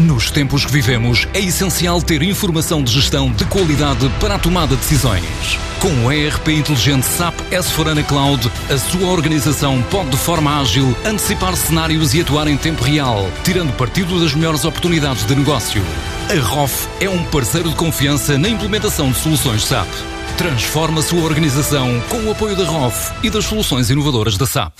Nos tempos que vivemos, é essencial ter informação de gestão de qualidade para a tomada de decisões. Com o ERP inteligente SAP S4HANA Cloud, a sua organização pode de forma ágil antecipar cenários e atuar em tempo real, tirando partido das melhores oportunidades de negócio. A ROF é um parceiro de confiança na implementação de soluções SAP. Transforma a sua organização com o apoio da ROF e das soluções inovadoras da SAP.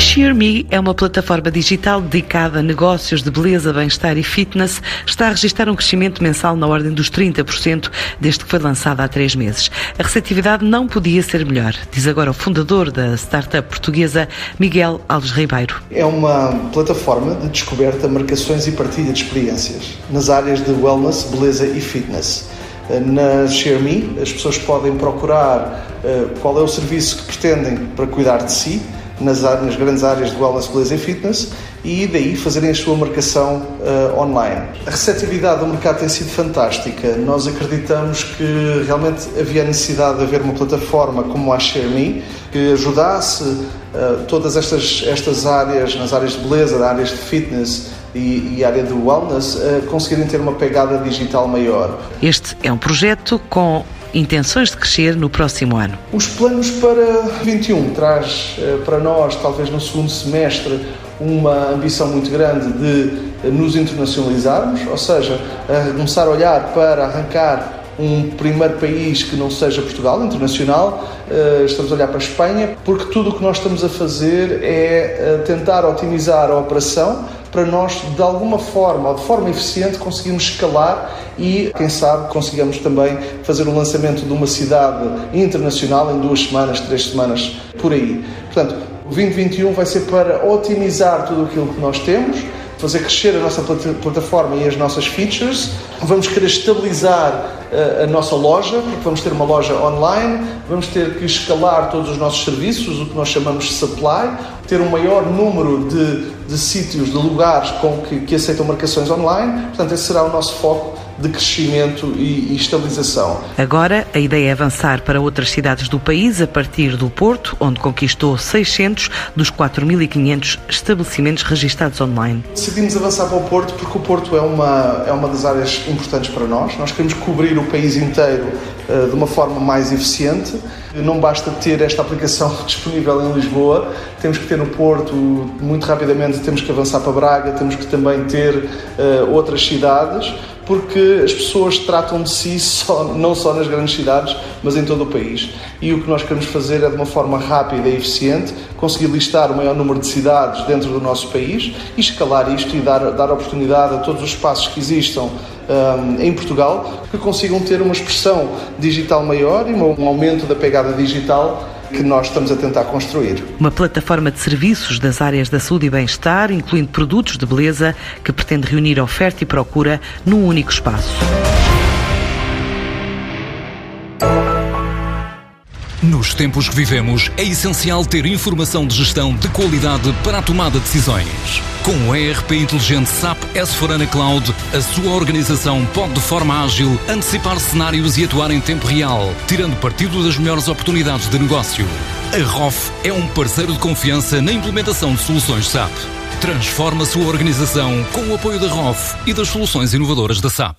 A é uma plataforma digital dedicada a negócios de beleza, bem-estar e fitness. Está a registrar um crescimento mensal na ordem dos 30% desde que foi lançada há três meses. A receptividade não podia ser melhor, diz agora o fundador da startup portuguesa, Miguel Alves Ribeiro. É uma plataforma de descoberta, marcações e partilha de experiências nas áreas de wellness, beleza e fitness. Na ShareMe, as pessoas podem procurar eh, qual é o serviço que pretendem para cuidar de si nas, nas grandes áreas de wellness, beleza e fitness e daí fazerem a sua marcação uh, online. A receptividade do mercado tem sido fantástica. Nós acreditamos que realmente havia necessidade de haver uma plataforma como a ShareMe que ajudasse uh, todas estas, estas áreas, nas áreas de beleza, áreas de fitness e, e área do wellness, a conseguirem ter uma pegada digital maior. Este é um projeto com intenções de crescer no próximo ano? Os planos para 21 traz eh, para nós, talvez no segundo semestre, uma ambição muito grande de nos internacionalizarmos, ou seja, a começar a olhar para arrancar um primeiro país que não seja Portugal, internacional, eh, estamos a olhar para a Espanha, porque tudo o que nós estamos a fazer é eh, tentar otimizar a operação para nós, de alguma forma ou de forma eficiente, conseguirmos escalar e, quem sabe, consigamos também fazer o lançamento de uma cidade internacional em duas semanas, três semanas, por aí. Portanto, o 2021 vai ser para otimizar tudo aquilo que nós temos, fazer crescer a nossa plataforma e as nossas features. Vamos querer estabilizar a, a nossa loja, porque vamos ter uma loja online, vamos ter que escalar todos os nossos serviços, o que nós chamamos de supply, ter um maior número de, de sítios, de lugares com que, que aceitam marcações online. Portanto, esse será o nosso foco de crescimento e, e, estabilização. Agora, a ideia é avançar para outras cidades do país a partir do Porto, onde conquistou 600 dos 4.500 estabelecimentos registados online. Decidimos avançar para o Porto porque o Porto é uma, é uma das áreas importantes para nós. Nós queremos cobrir o país inteiro de uma forma mais eficiente. Não basta ter esta aplicação disponível em Lisboa, temos que ter no Porto, muito rapidamente temos que avançar para Braga, temos que também ter uh, outras cidades porque as pessoas tratam de si só, não só nas grandes cidades, mas em todo o país. E o que nós queremos fazer é, de uma forma rápida e eficiente, conseguir listar o maior número de cidades dentro do nosso país e escalar isto e dar, dar oportunidade a todos os espaços que existam um, em Portugal que consigam ter uma expressão digital maior e um aumento da pegada digital que nós estamos a tentar construir. Uma plataforma de serviços das áreas da saúde e bem-estar, incluindo produtos de beleza, que pretende reunir oferta e procura num único espaço. Nos tempos que vivemos, é essencial ter informação de gestão de qualidade para a tomada de decisões. Com o ERP inteligente SAP S4HANA Cloud, a sua organização pode de forma ágil antecipar cenários e atuar em tempo real, tirando partido das melhores oportunidades de negócio. A ROF é um parceiro de confiança na implementação de soluções SAP. Transforma a sua organização com o apoio da ROF e das soluções inovadoras da SAP.